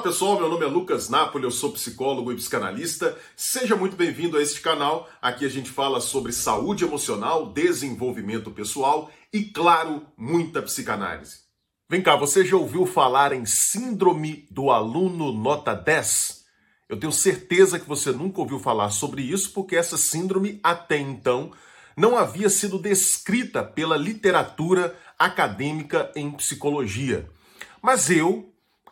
Fala pessoal, meu nome é Lucas Napoli, eu sou psicólogo e psicanalista. Seja muito bem-vindo a este canal. Aqui a gente fala sobre saúde emocional, desenvolvimento pessoal e, claro, muita psicanálise. Vem cá, você já ouviu falar em síndrome do aluno nota 10? Eu tenho certeza que você nunca ouviu falar sobre isso, porque essa síndrome, até então, não havia sido descrita pela literatura acadêmica em psicologia. Mas eu,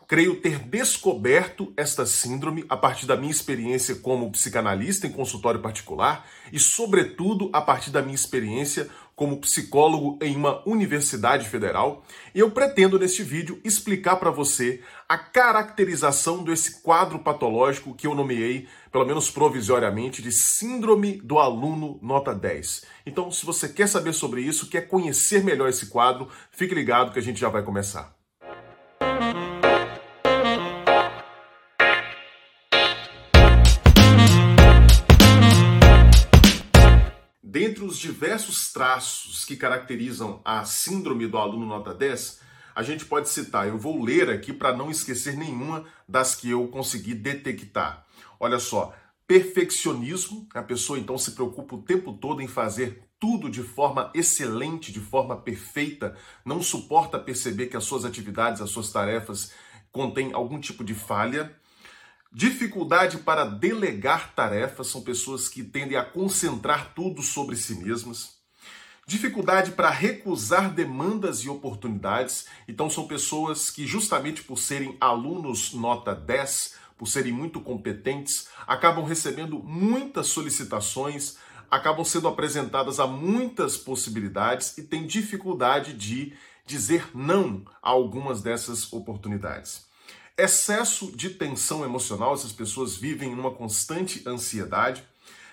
creio ter descoberto esta síndrome a partir da minha experiência como psicanalista em consultório particular e, sobretudo, a partir da minha experiência como psicólogo em uma universidade federal. E eu pretendo, neste vídeo, explicar para você a caracterização desse quadro patológico que eu nomeei, pelo menos provisoriamente, de Síndrome do Aluno Nota 10. Então, se você quer saber sobre isso, quer conhecer melhor esse quadro, fique ligado que a gente já vai começar. Dentre os diversos traços que caracterizam a síndrome do aluno nota 10, a gente pode citar, eu vou ler aqui para não esquecer nenhuma das que eu consegui detectar. Olha só, perfeccionismo, a pessoa então se preocupa o tempo todo em fazer tudo de forma excelente, de forma perfeita, não suporta perceber que as suas atividades, as suas tarefas contêm algum tipo de falha. Dificuldade para delegar tarefas, são pessoas que tendem a concentrar tudo sobre si mesmas. Dificuldade para recusar demandas e oportunidades, então são pessoas que, justamente por serem alunos nota 10, por serem muito competentes, acabam recebendo muitas solicitações, acabam sendo apresentadas a muitas possibilidades e têm dificuldade de dizer não a algumas dessas oportunidades. Excesso de tensão emocional, essas pessoas vivem numa constante ansiedade.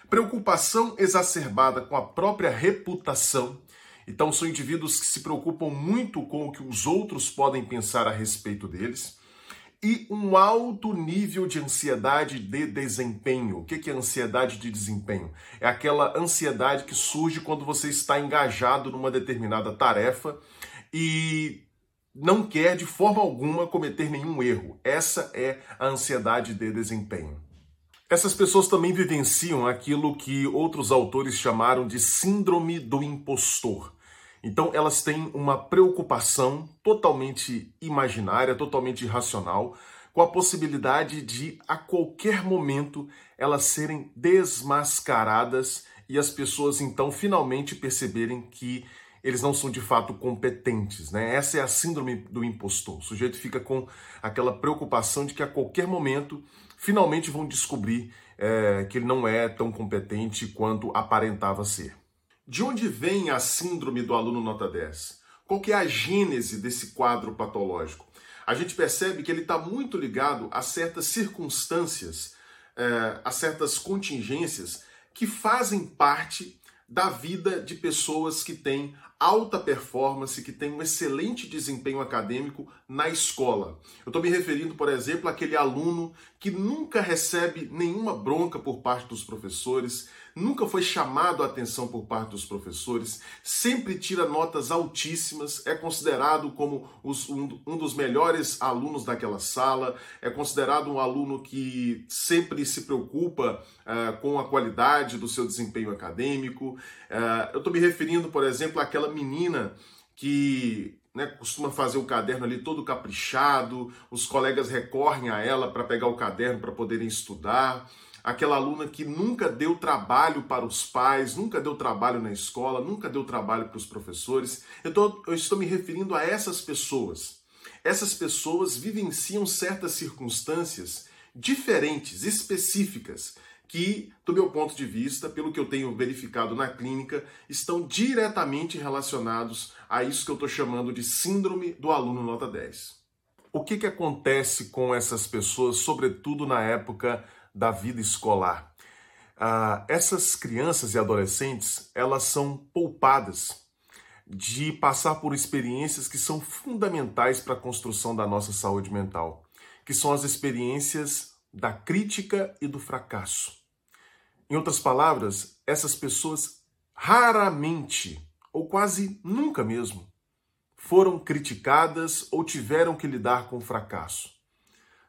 Preocupação exacerbada com a própria reputação. Então, são indivíduos que se preocupam muito com o que os outros podem pensar a respeito deles. E um alto nível de ansiedade de desempenho. O que é ansiedade de desempenho? É aquela ansiedade que surge quando você está engajado numa determinada tarefa e não quer de forma alguma cometer nenhum erro. Essa é a ansiedade de desempenho. Essas pessoas também vivenciam aquilo que outros autores chamaram de síndrome do impostor. Então, elas têm uma preocupação totalmente imaginária, totalmente irracional, com a possibilidade de, a qualquer momento, elas serem desmascaradas e as pessoas então finalmente perceberem que eles não são de fato competentes, né? Essa é a síndrome do impostor. O sujeito fica com aquela preocupação de que a qualquer momento finalmente vão descobrir é, que ele não é tão competente quanto aparentava ser. De onde vem a síndrome do aluno nota 10? Qual que é a gênese desse quadro patológico? A gente percebe que ele está muito ligado a certas circunstâncias, é, a certas contingências que fazem parte da vida de pessoas que têm alta performance, que têm um excelente desempenho acadêmico na escola. Eu estou me referindo, por exemplo, àquele aluno que nunca recebe nenhuma bronca por parte dos professores, nunca foi chamado a atenção por parte dos professores, sempre tira notas altíssimas, é considerado como os, um, um, dos melhores alunos daquela sala, é considerado um aluno que sempre se preocupa uh, com a qualidade do seu desempenho acadêmico. Uh, eu estou me referindo, por exemplo, àquela menina que né, costuma fazer o caderno ali todo caprichado, os colegas recorrem a ela para pegar o caderno para poderem estudar aquela aluna que nunca deu trabalho para os pais, nunca deu trabalho na escola, nunca deu trabalho para os professores. Eu, tô, eu estou me referindo a essas pessoas. Essas pessoas vivenciam certas circunstâncias diferentes, específicas, que, do meu ponto de vista, pelo que eu tenho verificado na clínica, estão diretamente relacionados a isso que eu estou chamando de síndrome do aluno nota 10. O que, que acontece com essas pessoas, sobretudo na época da vida escolar. Ah, essas crianças e adolescentes, elas são poupadas de passar por experiências que são fundamentais para a construção da nossa saúde mental, que são as experiências da crítica e do fracasso. Em outras palavras, essas pessoas raramente, ou quase nunca mesmo, foram criticadas ou tiveram que lidar com o fracasso.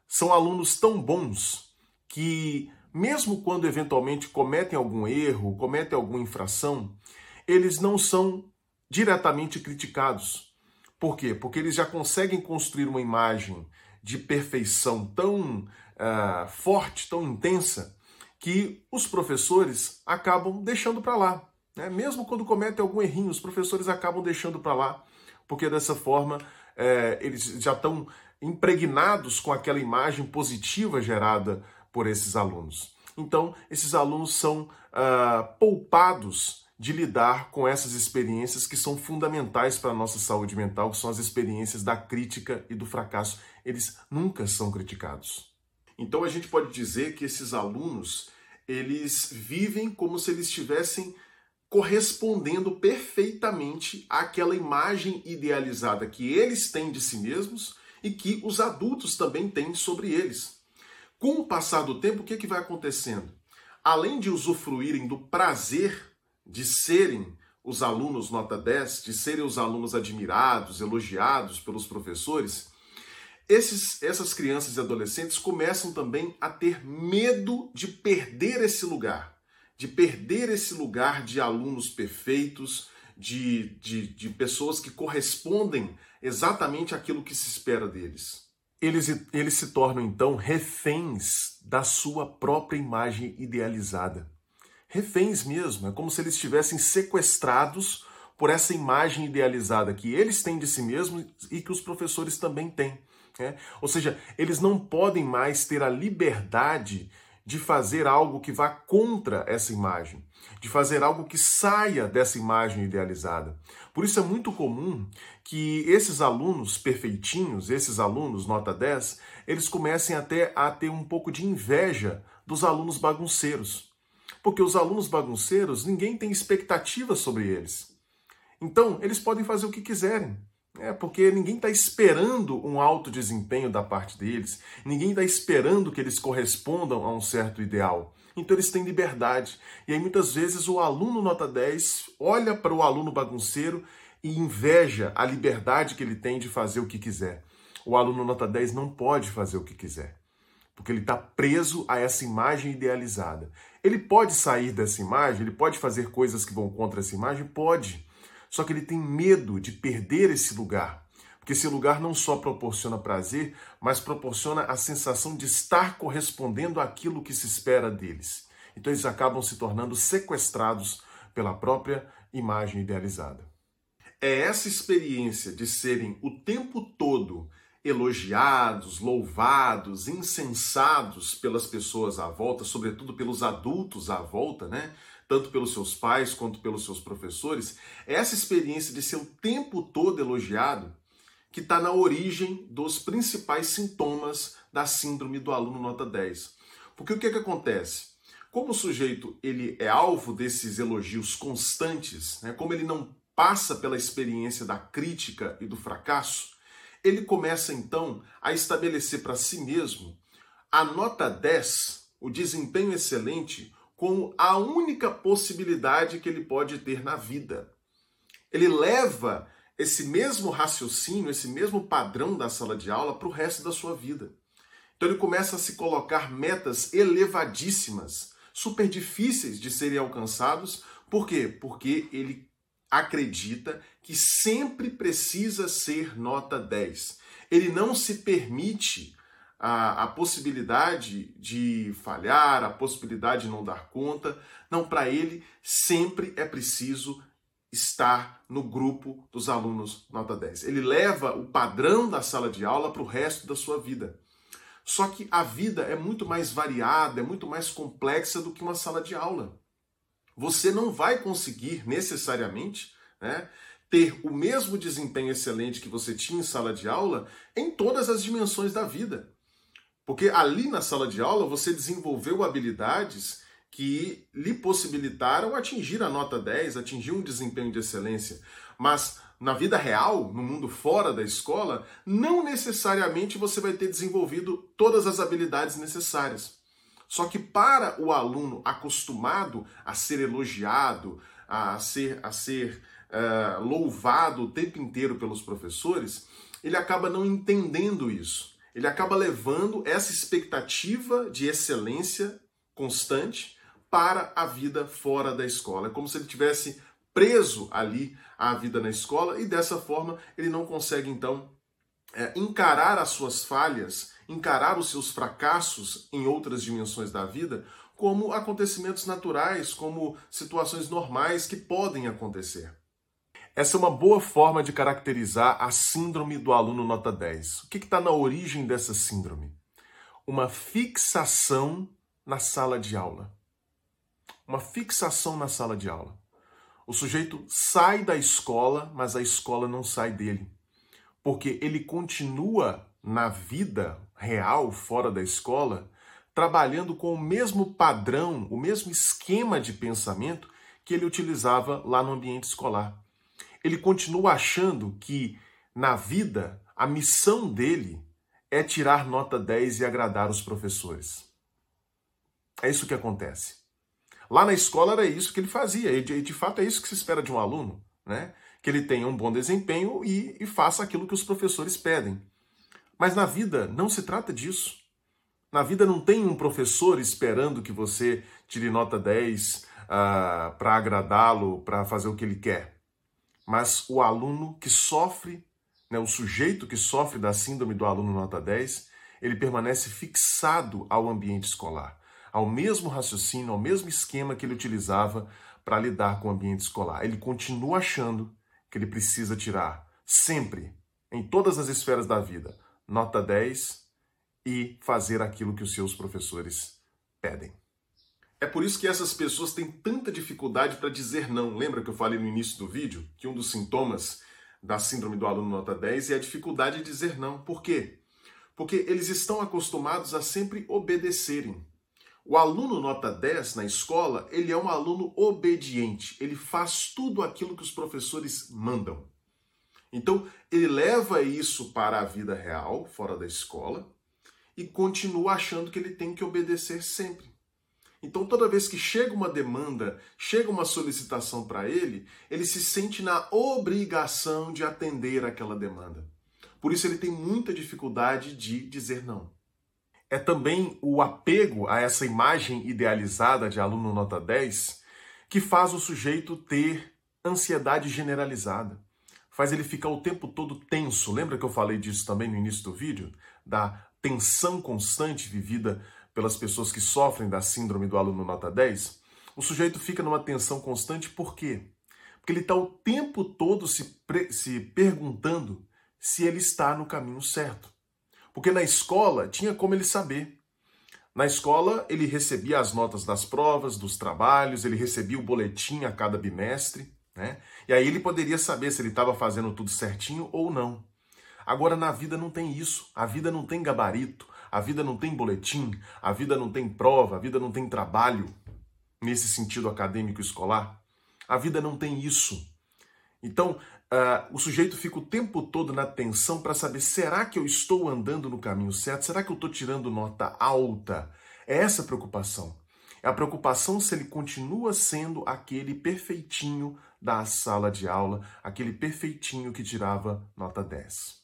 são alunos tão bons que, mesmo quando eventualmente cometem algum erro, cometem alguma infração, eles não são diretamente criticados. Por quê? Porque eles já conseguem construir uma imagem de perfeição tão uh, forte, tão intensa, que os professores acabam deixando para lá. Né? Mesmo quando cometem algum errinho, os professores acabam deixando para lá, porque dessa forma é, eles já estão impregnados com aquela imagem positiva gerada por esses alunos. Então, esses alunos são uh, poupados de lidar com essas experiências que são fundamentais para a nossa saúde mental, que são as experiências da crítica e do fracasso. Eles nunca são criticados. Então a gente pode dizer que esses alunos, eles vivem como se eles estivessem correspondendo perfeitamente àquela imagem idealizada que eles têm de si mesmos e que os adultos também têm sobre eles. Com o passar do tempo, o que, é que vai acontecendo? Além de usufruírem do prazer de serem os alunos nota 10, de serem os alunos admirados, elogiados pelos professores, esses, essas crianças e adolescentes começam também a ter medo de perder esse lugar, de perder esse lugar de alunos perfeitos, de, de, de pessoas que correspondem exatamente àquilo que se espera deles. Eles, eles se tornam então reféns da sua própria imagem idealizada. Reféns mesmo, é como se eles estivessem sequestrados por essa imagem idealizada que eles têm de si mesmos e que os professores também têm. É? Ou seja, eles não podem mais ter a liberdade de fazer algo que vá contra essa imagem, de fazer algo que saia dessa imagem idealizada. Por isso é muito comum que esses alunos perfeitinhos, esses alunos nota 10, eles comecem até a ter um pouco de inveja dos alunos bagunceiros. Porque os alunos bagunceiros, ninguém tem expectativa sobre eles. Então, eles podem fazer o que quiserem. É porque ninguém está esperando um alto desempenho da parte deles, ninguém está esperando que eles correspondam a um certo ideal. Então eles têm liberdade. E aí muitas vezes o aluno nota 10 olha para o aluno bagunceiro e inveja a liberdade que ele tem de fazer o que quiser. O aluno nota 10 não pode fazer o que quiser, porque ele está preso a essa imagem idealizada. Ele pode sair dessa imagem, ele pode fazer coisas que vão contra essa imagem? Pode. Só que ele tem medo de perder esse lugar. Porque esse lugar não só proporciona prazer, mas proporciona a sensação de estar correspondendo àquilo que se espera deles. Então eles acabam se tornando sequestrados pela própria imagem idealizada. É essa experiência de serem o tempo todo elogiados, louvados, incensados pelas pessoas à volta, sobretudo pelos adultos à volta, né? tanto pelos seus pais quanto pelos seus professores, é essa experiência de ser o tempo todo elogiado que está na origem dos principais sintomas da síndrome do aluno nota 10. Porque o que, que acontece? Como o sujeito ele é alvo desses elogios constantes, né, como ele não passa pela experiência da crítica e do fracasso, ele começa então a estabelecer para si mesmo a nota 10, o desempenho excelente, como a única possibilidade que ele pode ter na vida. Ele leva esse mesmo raciocínio, esse mesmo padrão da sala de aula para o resto da sua vida. Então ele começa a se colocar metas elevadíssimas, super difíceis de serem alcançados. Por quê? Porque ele acredita que sempre precisa ser nota 10. Ele não se permite a, a possibilidade de falhar, a possibilidade de não dar conta. Não, para ele sempre é preciso estar no grupo dos alunos nota 10. Ele leva o padrão da sala de aula para o resto da sua vida. Só que a vida é muito mais variada, é muito mais complexa do que uma sala de aula. Você não vai conseguir necessariamente né, ter o mesmo desempenho excelente que você tinha em sala de aula em todas as dimensões da vida. Porque ali na sala de aula você desenvolveu habilidades que lhe possibilitaram atingir a nota 10, atingir um desempenho de excelência. Mas na vida real, no mundo fora da escola, não necessariamente você vai ter desenvolvido todas as habilidades necessárias. Só que para o aluno acostumado a ser elogiado, a ser, a ser uh, louvado o tempo inteiro pelos professores, ele acaba não entendendo isso ele acaba levando essa expectativa de excelência constante para a vida fora da escola. É como se ele tivesse preso ali à vida na escola e dessa forma ele não consegue então é, encarar as suas falhas, encarar os seus fracassos em outras dimensões da vida como acontecimentos naturais, como situações normais que podem acontecer. Essa é uma boa forma de caracterizar a síndrome do aluno nota 10. O que está na origem dessa síndrome? Uma fixação na sala de aula. Uma fixação na sala de aula. O sujeito sai da escola, mas a escola não sai dele. Porque ele continua na vida real, fora da escola, trabalhando com o mesmo padrão, o mesmo esquema de pensamento que ele utilizava lá no ambiente escolar. Ele continua achando que na vida a missão dele é tirar nota 10 e agradar os professores. É isso que acontece. Lá na escola era isso que ele fazia, e de, fato é isso que se espera de um aluno, né? Que ele tenha um bom desempenho e, e faça aquilo que os professores pedem. Mas na vida não se trata disso. Na vida não tem um professor esperando que você tire nota 10 uh, para agradá-lo, para fazer o que ele quer. Mas o aluno que sofre, né, o sujeito que sofre da síndrome do aluno nota 10, ele permanece fixado ao ambiente escolar ao mesmo raciocínio, ao mesmo esquema que ele utilizava para lidar com o ambiente escolar. Ele continua achando que ele precisa tirar sempre, em todas as esferas da vida, nota 10 e fazer aquilo que os seus professores pedem. É por isso que essas pessoas têm tanta dificuldade para dizer não. Lembra que eu falei no início do vídeo que um dos sintomas da síndrome do aluno nota 10 é a dificuldade de dizer não. Por quê? Porque eles estão acostumados a sempre obedecerem. O aluno nota 10 na escola, ele é um aluno obediente, ele faz tudo aquilo que os professores mandam. Então, ele leva isso para a vida real, fora da escola, e continua achando que ele tem que obedecer sempre. Então, toda vez que chega uma demanda, chega uma solicitação para ele, ele se sente na obrigação de atender aquela demanda. Por isso, ele tem muita dificuldade de dizer não é também o apego a essa imagem idealizada de aluno nota 10 que faz o sujeito ter ansiedade generalizada. Faz ele ficar o tempo todo tenso. Lembra que eu falei disso também no início do vídeo? Da tensão constante vivida pelas pessoas que sofrem da síndrome do aluno nota 10? O sujeito fica numa tensão constante por quê? Porque ele está o tempo todo se, se perguntando se ele está no caminho certo. Porque na escola tinha como ele saber. Na escola ele recebia as notas das provas, dos trabalhos, ele recebia o boletim a cada bimestre, né? E aí ele poderia saber se ele estava fazendo tudo certinho ou não. Agora na vida não tem isso. A vida não tem gabarito, a vida não tem boletim, a vida não tem prova, a vida não tem trabalho nesse sentido acadêmico escolar. A vida não tem isso. Então, Uh, o sujeito fica o tempo todo na tensão para saber: será que eu estou andando no caminho certo? Será que eu estou tirando nota alta? É essa a preocupação. É a preocupação se ele continua sendo aquele perfeitinho da sala de aula, aquele perfeitinho que tirava nota 10.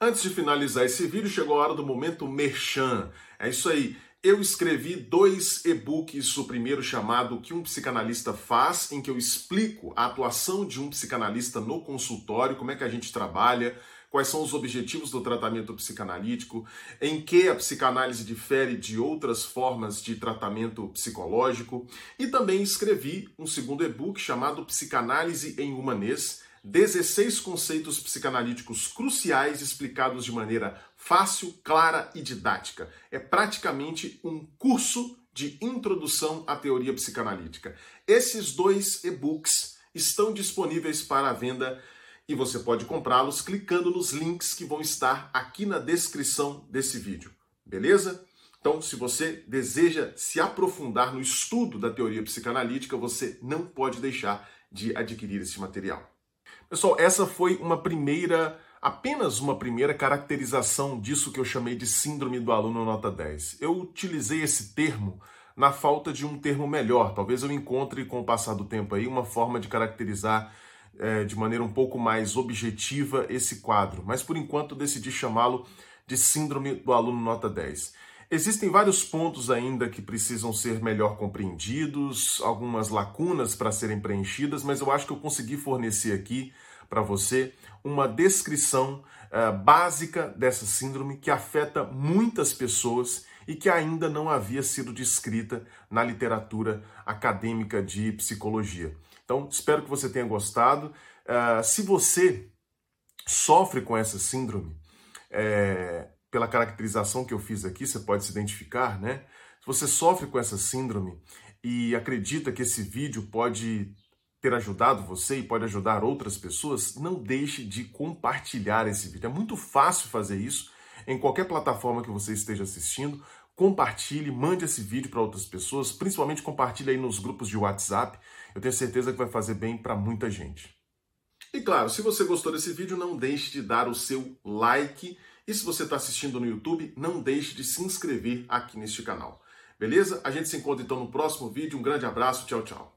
Antes de finalizar esse vídeo, chegou a hora do momento merchan. É isso aí eu escrevi dois e-books, o primeiro chamado O que um psicanalista faz, em que eu explico a atuação de um psicanalista no consultório, como é que a gente trabalha, quais são os objetivos do tratamento psicanalítico, em que a psicanálise difere de outras formas de tratamento psicológico, e também escrevi um segundo e-book chamado Psicanálise em Humanês, 16 conceitos psicanalíticos cruciais explicados de maneira fácil, clara e didática. É praticamente um curso de introdução à teoria psicanalítica. Esses dois e-books estão disponíveis para venda e você pode comprá-los clicando nos links que vão estar aqui na descrição desse vídeo. Beleza? Então, se você deseja se aprofundar no estudo da teoria psicanalítica, você não pode deixar de adquirir esse material. Pessoal, essa foi uma primeira, apenas uma primeira caracterização disso que eu chamei de síndrome do aluno nota 10. Eu utilizei esse termo na falta de um termo melhor. Talvez eu encontre com o passar do tempo aí uma forma de caracterizar é, de maneira um pouco mais objetiva esse quadro. Mas por enquanto decidi chamá-lo de síndrome do aluno nota 10. Existem vários pontos ainda que precisam ser melhor compreendidos, algumas lacunas para serem preenchidas, mas eu acho que eu consegui fornecer aqui para você uma descrição uh, básica dessa síndrome que afeta muitas pessoas e que ainda não havia sido descrita na literatura acadêmica de psicologia. Então, espero que você tenha gostado. Uh, se você sofre com essa síndrome, é, pela caracterização que eu fiz aqui, você pode se identificar, né? Se você sofre com essa síndrome e acredita que esse vídeo pode ter ajudado você e pode ajudar outras pessoas, não deixe de compartilhar esse vídeo. É muito fácil fazer isso em qualquer plataforma que você esteja assistindo. Compartilhe, mande esse vídeo para outras pessoas, principalmente compartilhe aí nos grupos de WhatsApp. Eu tenho certeza que vai fazer bem para muita gente. E claro, se você gostou desse vídeo, não deixe de dar o seu like. E se você está assistindo no YouTube, não deixe de se inscrever aqui neste canal. Beleza? A gente se encontra então no próximo vídeo. Um grande abraço, tchau, tchau.